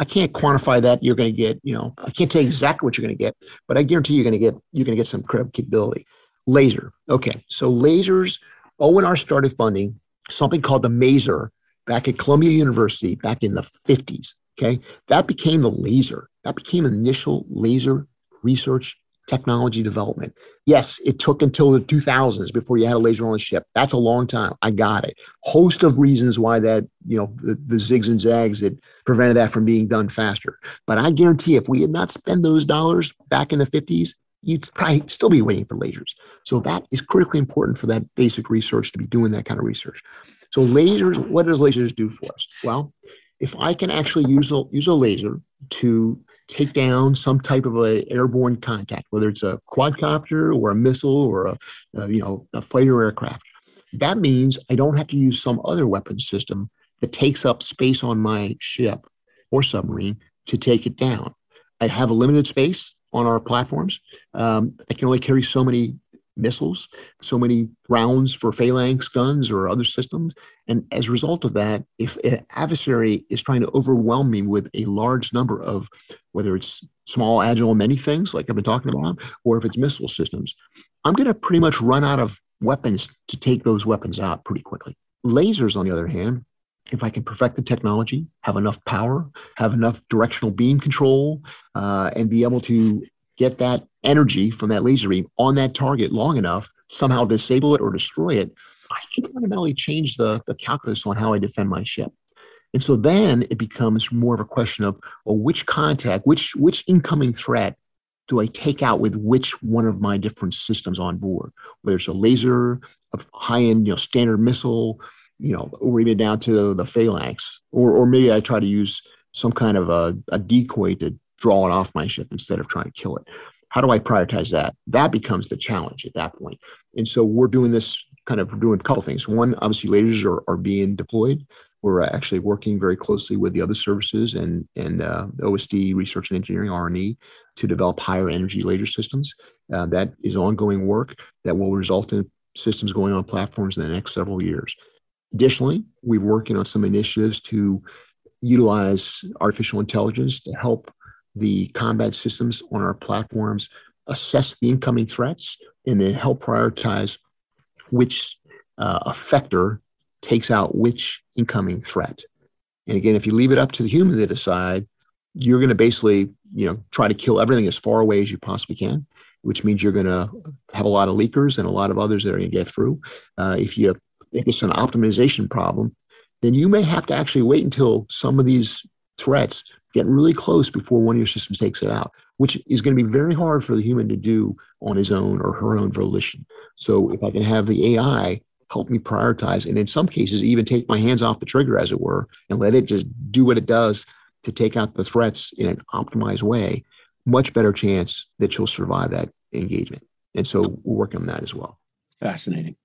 I can't quantify that. You're going to get, you know, I can't tell you exactly what you're going to get, but I guarantee you're going to get, you're going to get some credible capability. Laser. Okay. So lasers, ONR started funding something called the Maser back at Columbia University back in the 50s. Okay. That became the laser. That became initial laser research technology development. Yes, it took until the 2000s before you had a laser on a ship. That's a long time. I got it. Host of reasons why that, you know, the, the zigs and zags that prevented that from being done faster. But I guarantee if we had not spent those dollars back in the 50s, you'd probably still be waiting for lasers. So that is critically important for that basic research to be doing that kind of research. So lasers, what does lasers do for us? Well, if I can actually use a, use a laser to take down some type of a airborne contact, whether it's a quadcopter or a missile or a, a you know a fighter aircraft. That means I don't have to use some other weapon system that takes up space on my ship or submarine to take it down. I have a limited space on our platforms. Um, I can only carry so many missiles, so many rounds for phalanx guns or other systems. And as a result of that, if an adversary is trying to overwhelm me with a large number of, whether it's small, agile, many things like I've been talking about, or if it's missile systems, I'm going to pretty much run out of weapons to take those weapons out pretty quickly. Lasers, on the other hand, if I can perfect the technology, have enough power, have enough directional beam control, uh, and be able to get that energy from that laser beam on that target long enough, somehow disable it or destroy it, I can fundamentally change the, the calculus on how I defend my ship. And so then it becomes more of a question of, well, which contact, which which incoming threat do I take out with which one of my different systems on board? Whether it's a laser, a high-end, you know, standard missile, you know, or even down to the phalanx, or or maybe I try to use some kind of a, a decoy to draw it off my ship instead of trying to kill it. How do I prioritize that? That becomes the challenge at that point. And so we're doing this kind of doing a couple things. One, obviously, lasers are, are being deployed. We're actually working very closely with the other services and and uh, OSD Research and Engineering (R&E) to develop higher energy laser systems. Uh, that is ongoing work that will result in systems going on platforms in the next several years. Additionally, we're working on some initiatives to utilize artificial intelligence to help the combat systems on our platforms, assess the incoming threats, and then help prioritize which uh, effector takes out which incoming threat. And again, if you leave it up to the human to decide, you're going to basically, you know, try to kill everything as far away as you possibly can, which means you're going to have a lot of leakers and a lot of others that are going to get through. Uh, if you think it's an optimization problem, then you may have to actually wait until some of these threats get really close before one of your systems takes it out, which is going to be very hard for the human to do on his own or her own volition. So if I can have the AI help me prioritize, and in some cases, even take my hands off the trigger, as it were, and let it just do what it does to take out the threats in an optimized way, much better chance that you'll survive that engagement. And so we're working on that as well. Fascinating.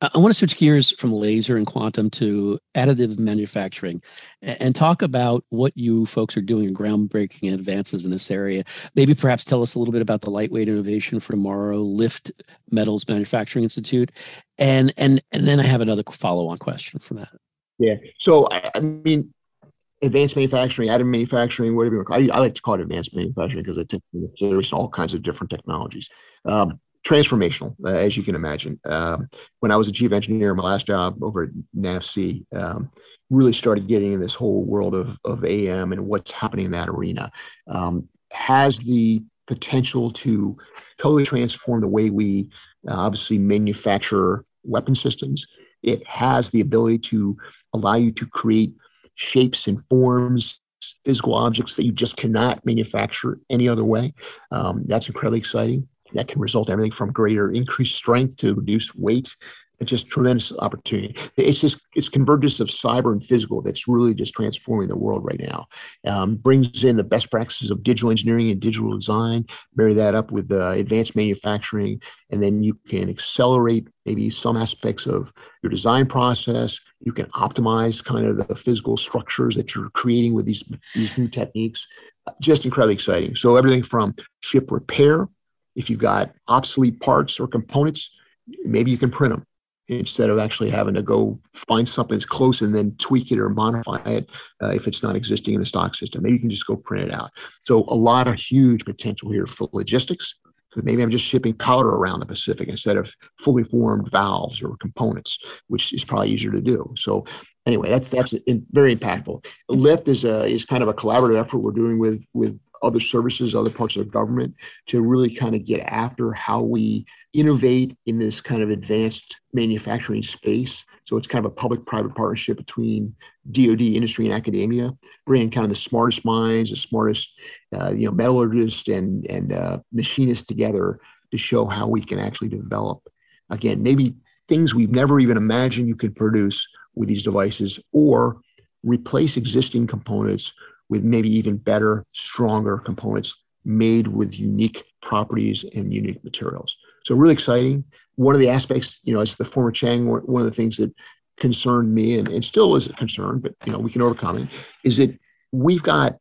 I want to switch gears from laser and quantum to additive manufacturing and talk about what you folks are doing in groundbreaking advances in this area. Maybe perhaps tell us a little bit about the Lightweight Innovation for Tomorrow Lift Metals Manufacturing Institute. And and and then I have another follow-on question from that. Yeah. So I, mean advanced manufacturing, additive manufacturing, whatever you want. I, I like to call it advanced manufacturing because it takes all kinds of different technologies. Um, transformational, uh, as you can imagine. Um, when I was a chief engineer, my last job over at NAVSEA, um, really started getting in this whole world of, of AM and what's happening in that arena. Um, has the potential to totally transform the way we uh, obviously manufacture weapon systems. It has the ability to allow you to create shapes and forms physical objects that you just cannot manufacture any other way. Um, that's incredibly exciting that can result in everything from greater increased strength to reduced weight just tremendous opportunity. It's just it's convergence of cyber and physical that's really just transforming the world right now. Um, brings in the best practices of digital engineering and digital design, marry that up with uh, advanced manufacturing, and then you can accelerate maybe some aspects of your design process. You can optimize kind of the physical structures that you're creating with these these new techniques. just incredibly exciting. So everything from ship repair, if you've got obsolete parts or components, maybe you can print them instead of actually having to go find something that's close and then tweak it or modify it uh, if it's not existing in the stock system. Maybe you can just go print it out. So a lot of huge potential here for logistics. Maybe I'm just shipping powder around the Pacific instead of fully formed valves or components, which is probably easier to do. So anyway, that's that's very impactful. Lift is a is kind of a collaborative effort we're doing with with other services, other parts of government to really kind of get after how we innovate in this kind of advanced manufacturing space. So it's kind of a public-private partnership between DoD, industry, and academia, bringing kind of the smartest minds, the smartest, uh, you know, metallurgists and and uh, machinists together to show how we can actually develop, again, maybe things we've never even imagined you could produce with these devices, or replace existing components with maybe even better, stronger components made with unique properties and unique materials. So really exciting. One of the aspects, you know, as the former CHENG, one of the things that concerned me and, and still is a concern, but you know, we can overcome it, is that we've got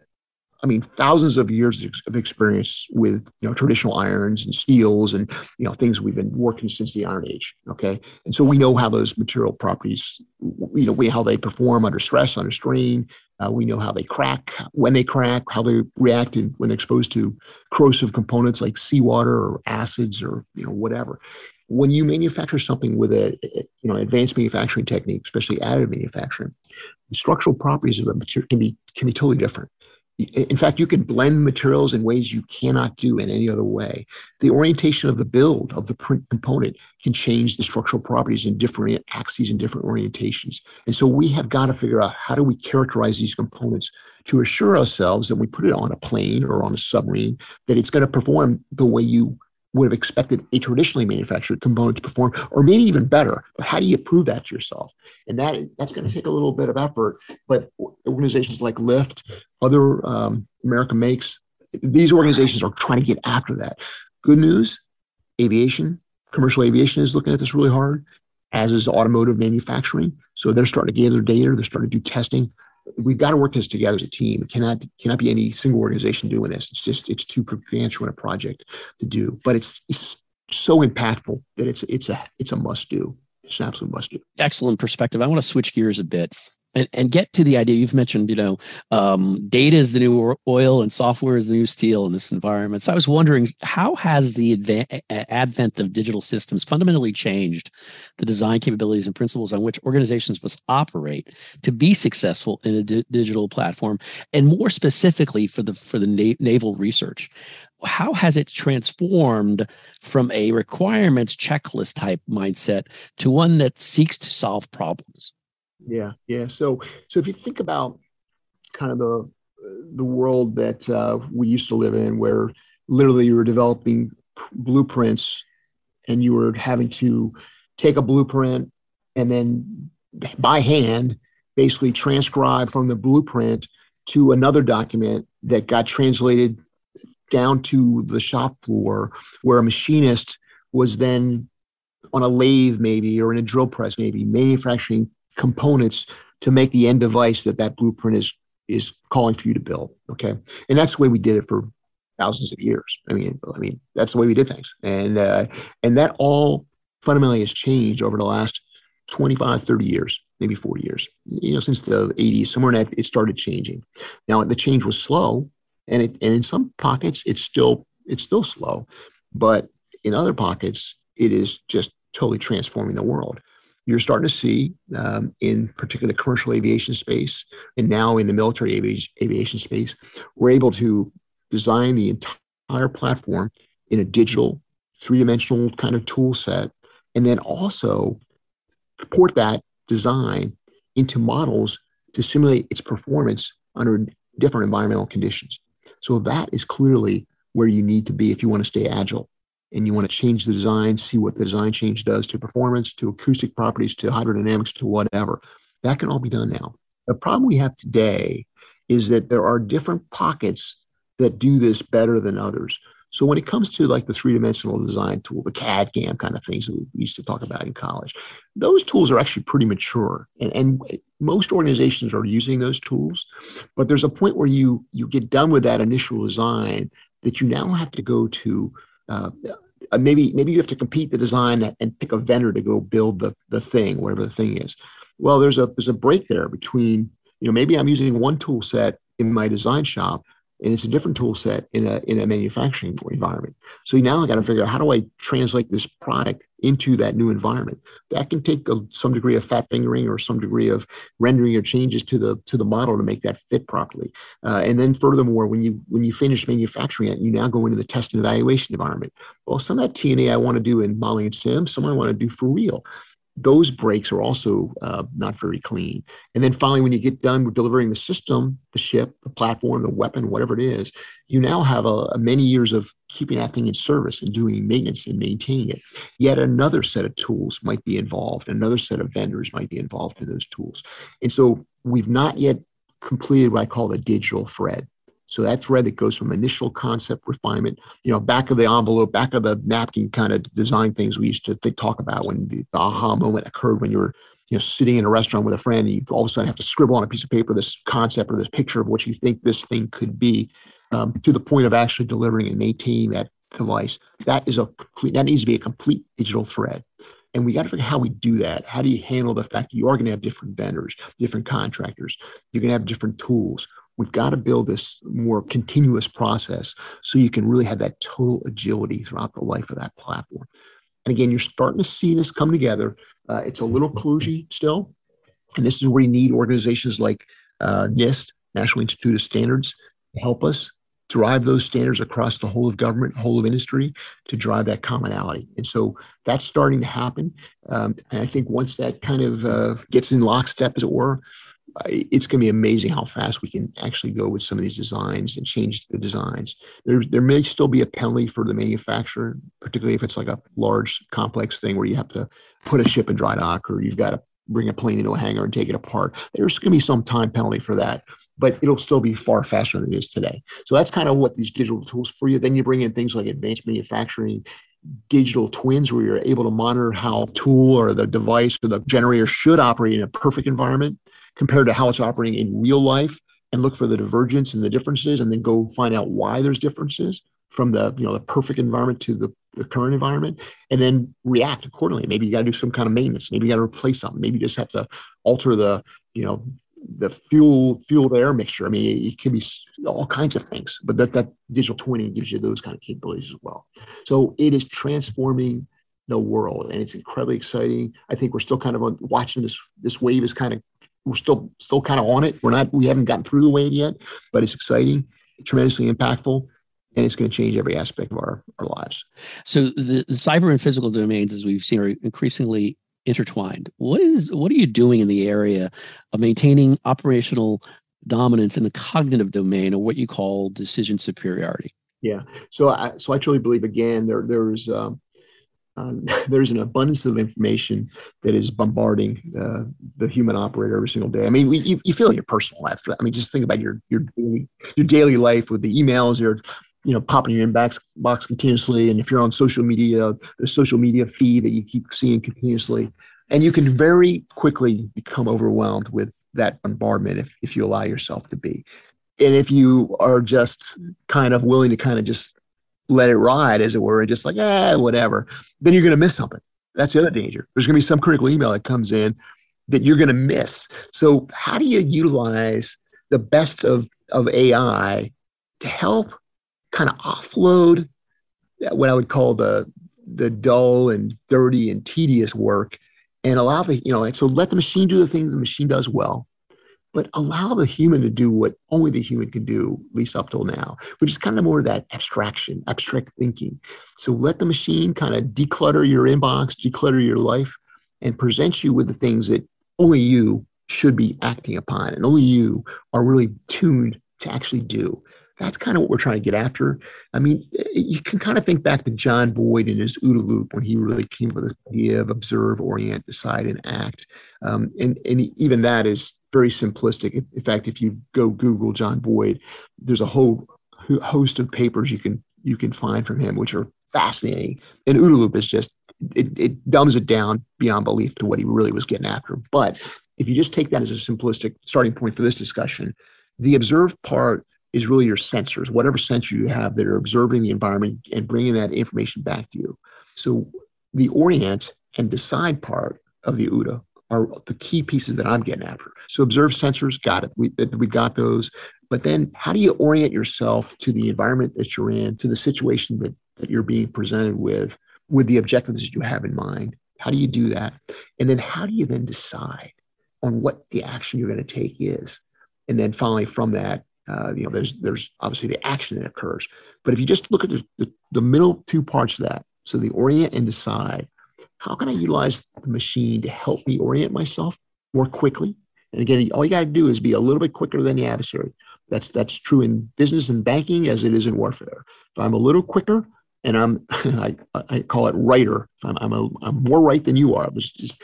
I mean, thousands of years of experience with you know traditional irons and steels and you know things we've been working since the Iron Age. Okay, and so we know how those material properties, you know, we how they perform under stress, under strain. Uh, we know how they crack, when they crack, how they react in, when exposed to corrosive components like seawater or acids or you know whatever. When you manufacture something with a you know advanced manufacturing technique, especially additive manufacturing, the structural properties of the material can be can be totally different in fact, you can blend materials in ways you cannot do in any other way. The orientation of the build of the print component can change the structural properties in different axes and different orientations. And so we have got to figure out how do we characterize these components to assure ourselves that we put it on a plane or on a submarine that it's going to perform the way you would have expected a traditionally manufactured component to perform, or maybe even better. But how do you prove that to yourself? And that that's going to take a little bit of effort. But organizations like Lift, other um, America Makes, these organizations are trying to get after that. Good news, aviation, commercial aviation is looking at this really hard, as is automotive manufacturing. So they're starting to gather data. They're starting to do testing we've got to work this together as a team. It cannot cannot be any single organization doing this. It's just it's too gargantuan a project to do. But it's, it's so impactful that it's it's a it's a must do. It's an absolute must do. Excellent perspective. I want to switch gears a bit and, and get to the idea you've mentioned you know um, data is the new oil and software is the new steel in this environment. So i was wondering how has the adva- advent of digital systems fundamentally changed the design capabilities and principles on which organizations must operate to be successful in a di- digital platform? And more specifically for the for the na- naval research how has it transformed from a requirements checklist type mindset to one that seeks to solve problems yeah, yeah. So, so if you think about kind of the the world that uh, we used to live in, where literally you were developing blueprints, and you were having to take a blueprint and then by hand basically transcribe from the blueprint to another document that got translated down to the shop floor where a machinist was then on a lathe maybe or in a drill press maybe manufacturing components to make the end device that that blueprint is is calling for you to build. Okay, and that's the way we did it for thousands of years. I mean, I mean that's the way we did things, and uh, and that all fundamentally has changed over the last 25, 30 years, maybe 40 years. You know, since the 80s, somewhere in that it started changing. Now the change was slow, and it and in some pockets it's still it's still slow, but in other pockets it is just totally transforming the world you're starting to see um, in particular the commercial aviation space and now in the military avi- aviation space, we're able to design the entire platform in a digital, three dimensional kind of tool set, and then also port that design into models to simulate its performance under different environmental conditions. So that is clearly where you need to be if you want to stay agile and you want to change the design, see what the design change does to performance, to acoustic properties, to hydrodynamics, to whatever. That can all be done now. The problem we have today is that there are different pockets that do this better than others. So when it comes to like the three-dimensional design tool, the CAD CAM kind of things that we used to talk about in college, those tools are actually pretty mature. And, and most organizations are using those tools, but there's a point where you you get done with that initial design that you now have to go to uh, maybe maybe you have to compete the design and pick a vendor to go build the the thing, whatever the thing is. Well, there's a there's a break there between you know maybe I'm using one tool set in my design shop and it's a different tool set in a in a manufacturing environment. So now I got to figure out how do I translate this product into that new environment. That can take a, some degree of fat fingering or some degree of rendering or changes to the to the model to make that fit properly. Uh, and then furthermore, when you when you finish manufacturing it, you now go into the test and evaluation environment. Well, some of that T&E I want to do in modeling and sim, some I want to do for real those breaks are also uh, not very clean. And then finally, when you get done with delivering the system, the ship, the platform, the weapon, whatever it is, you now have a, a, many years of keeping that thing in service and doing maintenance and maintaining it. Yet another set of tools might be involved, another set of vendors might be involved in those tools. And so we've not yet completed what I call the digital thread. So that thread that goes from initial concept refinement, you know, back of the envelope, back of the napkin kind of design things we used to talk about when the, the aha moment occurred when you were you know, sitting in a restaurant with a friend and you all of a sudden have to scribble on a piece of paper this concept or this picture of what you think this thing could be um, to the point of actually delivering and maintaining that device. That is a complete, that needs to be a complete digital thread. And we got to figure out how we do that. How do you handle the fact that you are going to have different vendors, different contractors? You're going to have different tools. We've got to build this more continuous process so you can really have that total agility throughout the life of that platform. And again, you're starting to see this come together. Uh, it's a little kludgy still. And this is where you need organizations like uh, NIST, National Institute of Standards, to help us drive those standards across the whole of government, whole of industry to drive that commonality. And so that's starting to happen. Um, and I think once that kind of uh, gets in lockstep, as it were, it's going to be amazing how fast we can actually go with some of these designs and change the designs. There, there may still be a penalty for the manufacturer, particularly if it's like a large, complex thing where you have to put a ship in dry dock or you've got to bring a plane into a hangar and take it apart. There's going to be some time penalty for that, but it'll still be far faster than it is today. So that's kind of what these digital tools for you. Then you bring in things like advanced manufacturing, digital twins, where you're able to monitor how tool or the device or the generator should operate in a perfect environment compared to how it's operating in real life and look for the divergence and the differences and then go find out why there's differences from the you know the perfect environment to the, the current environment and then react accordingly. Maybe you got to do some kind of maintenance. Maybe you got to replace something. Maybe you just have to alter the you know the fuel fuel to air mixture. I mean it can be all kinds of things but that that digital twinning gives you those kind of capabilities as well. So it is transforming the world and it's incredibly exciting. I think we're still kind of watching this this wave is kind of we're still still kind of on it. We're not we haven't gotten through the wave yet, but it's exciting, tremendously impactful, and it's going to change every aspect of our, our lives. So the, the cyber and physical domains, as we've seen, are increasingly intertwined. What is what are you doing in the area of maintaining operational dominance in the cognitive domain, or what you call decision superiority? Yeah. So I so I truly believe again there there's um, um, there's an abundance of information that is bombarding uh, the human operator every single day. I mean, we, you, you feel in your personal life. I mean, just think about your your your daily life with the emails, your you know popping your inbox box continuously, and if you're on social media, the social media feed that you keep seeing continuously, and you can very quickly become overwhelmed with that bombardment if if you allow yourself to be. And if you are just kind of willing to kind of just let it ride, as it were, and just like, ah, whatever, then you're going to miss something. That's the other danger. There's going to be some critical email that comes in that you're going to miss. So, how do you utilize the best of, of AI to help kind of offload what I would call the the dull and dirty and tedious work and allow the, you know, and so let the machine do the things the machine does well but allow the human to do what only the human can do, at least up till now, which is kind of more of that abstraction, abstract thinking. So let the machine kind of declutter your inbox, declutter your life, and present you with the things that only you should be acting upon and only you are really tuned to actually do. That's kind of what we're trying to get after. I mean, you can kind of think back to John Boyd and his OODA loop when he really came up with this idea of observe, orient, decide, and act. Um, and, and even that is very simplistic. In fact, if you go Google John Boyd, there's a whole host of papers you can you can find from him, which are fascinating. And OODA loop is just it, it dumbs it down beyond belief to what he really was getting after. But if you just take that as a simplistic starting point for this discussion, the observe part is really your sensors, whatever sensor you have that are observing the environment and bringing that information back to you. So the orient and decide part of the OODA are the key pieces that I'm getting after. So observe sensors, got it. We, we got those. But then how do you orient yourself to the environment that you're in, to the situation that, that you're being presented with, with the objectives that you have in mind? How do you do that? And then how do you then decide on what the action you're going to take is? And then finally, from that, uh, you know, there's there's obviously the action that occurs. But if you just look at the, the, the middle two parts of that, so the orient and decide, how can I utilize the machine to help me orient myself more quickly? And again, all you got to do is be a little bit quicker than the adversary. That's that's true in business and banking as it is in warfare. If I'm a little quicker and I'm I, I call it writer. I'm I'm, a, I'm more right than you are. It's just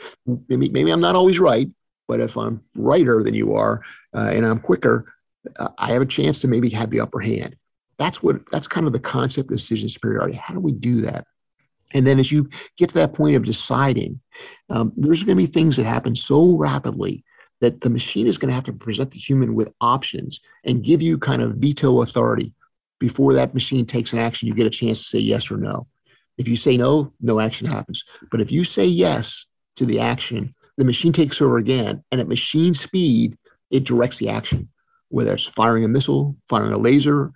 maybe maybe I'm not always right, but if I'm righter than you are uh, and I'm quicker, uh, I have a chance to maybe have the upper hand. That's what that's kind of the concept of decision superiority. How do we do that? And then as you get to that point of deciding, um, there's going to be things that happen so rapidly that the machine is going to have to present the human with options and give you kind of veto authority before that machine takes an action. You get a chance to say yes or no. If you say no, no action happens. But if you say yes to the action, the machine takes over again, and at machine speed, it directs the action, whether it's firing a missile, firing a laser,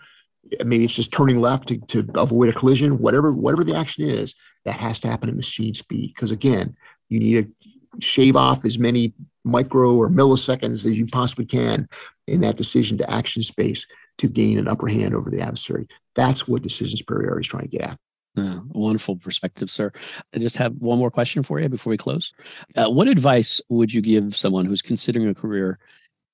maybe it's just turning left to, to avoid a collision, whatever, whatever the action is, that has to happen at machine speed. Because again, you need to shave off as many micro or milliseconds as you possibly can in that decision to action space to gain an upper hand over the adversary. That's what decision superiority is trying to get at. Uh, wonderful perspective, sir. I just have one more question for you before we close. Uh, what advice would you give someone who's considering a career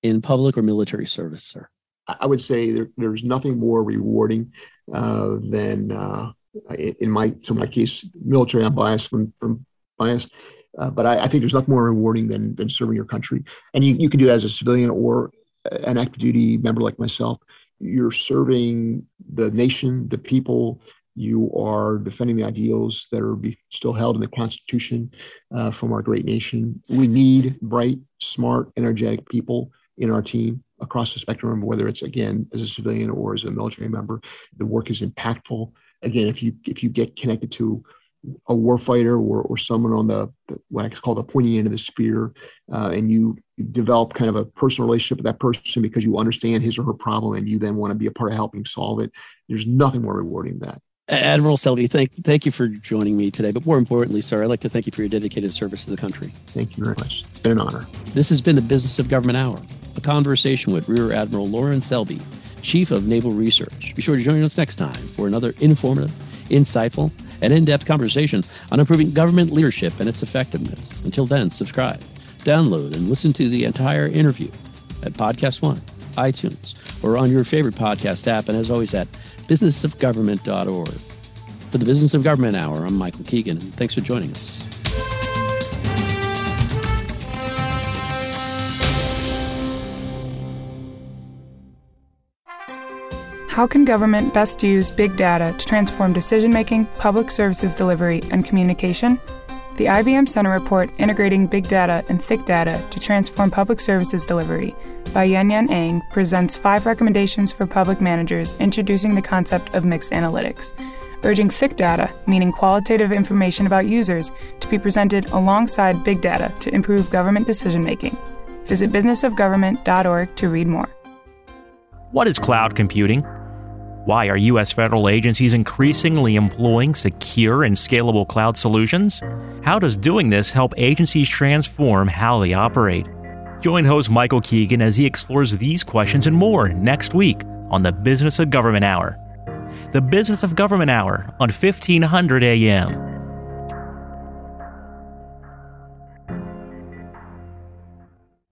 in public or military service, sir? I would say there, there's nothing more rewarding uh, than, uh, in my so my case, military. I'm biased from from biased, uh, but I, I, think there's nothing more rewarding than than serving your country. And you, you can do that as a civilian or an active duty member like myself. You're serving the nation, the people. You are defending the ideals that are be, still held in the Constitution uh, from our great nation. We need bright, smart, energetic people in our team across the spectrum, whether it's again as a civilian or as a military member. The work is impactful. Again, if you if you get connected to a warfighter or, or someone on the, the what I call the pointy end of the spear, uh, and you, develop kind of a personal relationship with that person because you understand his or her problem, and you then want to be a part of helping solve it. There's nothing more rewarding than that. Admiral Selby, thank thank you for joining me today. But more importantly, sir, I'd like to thank you for your dedicated service to the country. Thank you very much. It's been an honor. This has been the Business of Government Hour a conversation with Rear Admiral Lorin Selby, Chief of Naval Research. Be sure to join us next time for another informative, insightful, and in depth conversation on improving government leadership and its effectiveness. Until then, subscribe, download, and listen to the entire interview at Podcast One, iTunes, or on your favorite podcast app, and as always at businessofgovernment.org. For the Business of Government Hour, I'm Michael Keegan, and thanks for joining us. How can government best use big data to transform decision making, public services delivery, and communication? The IBM Center report Integrating Big Data and Thick Data to Transform Public Services Delivery by Yuen Yuen Ang presents five recommendations for public managers introducing the concept of mixed analytics, urging thick data, meaning qualitative information about users, to be presented alongside big data to improve government decision making. Visit businessofgovernment.org to read more. What is cloud computing? Why are U.S. federal agencies increasingly employing secure and scalable cloud solutions? How does doing this help agencies transform how they operate? Join host Michael Keegan as he explores these questions and more next week on the Business of Government Hour. The Business of Government Hour on 1500 AM.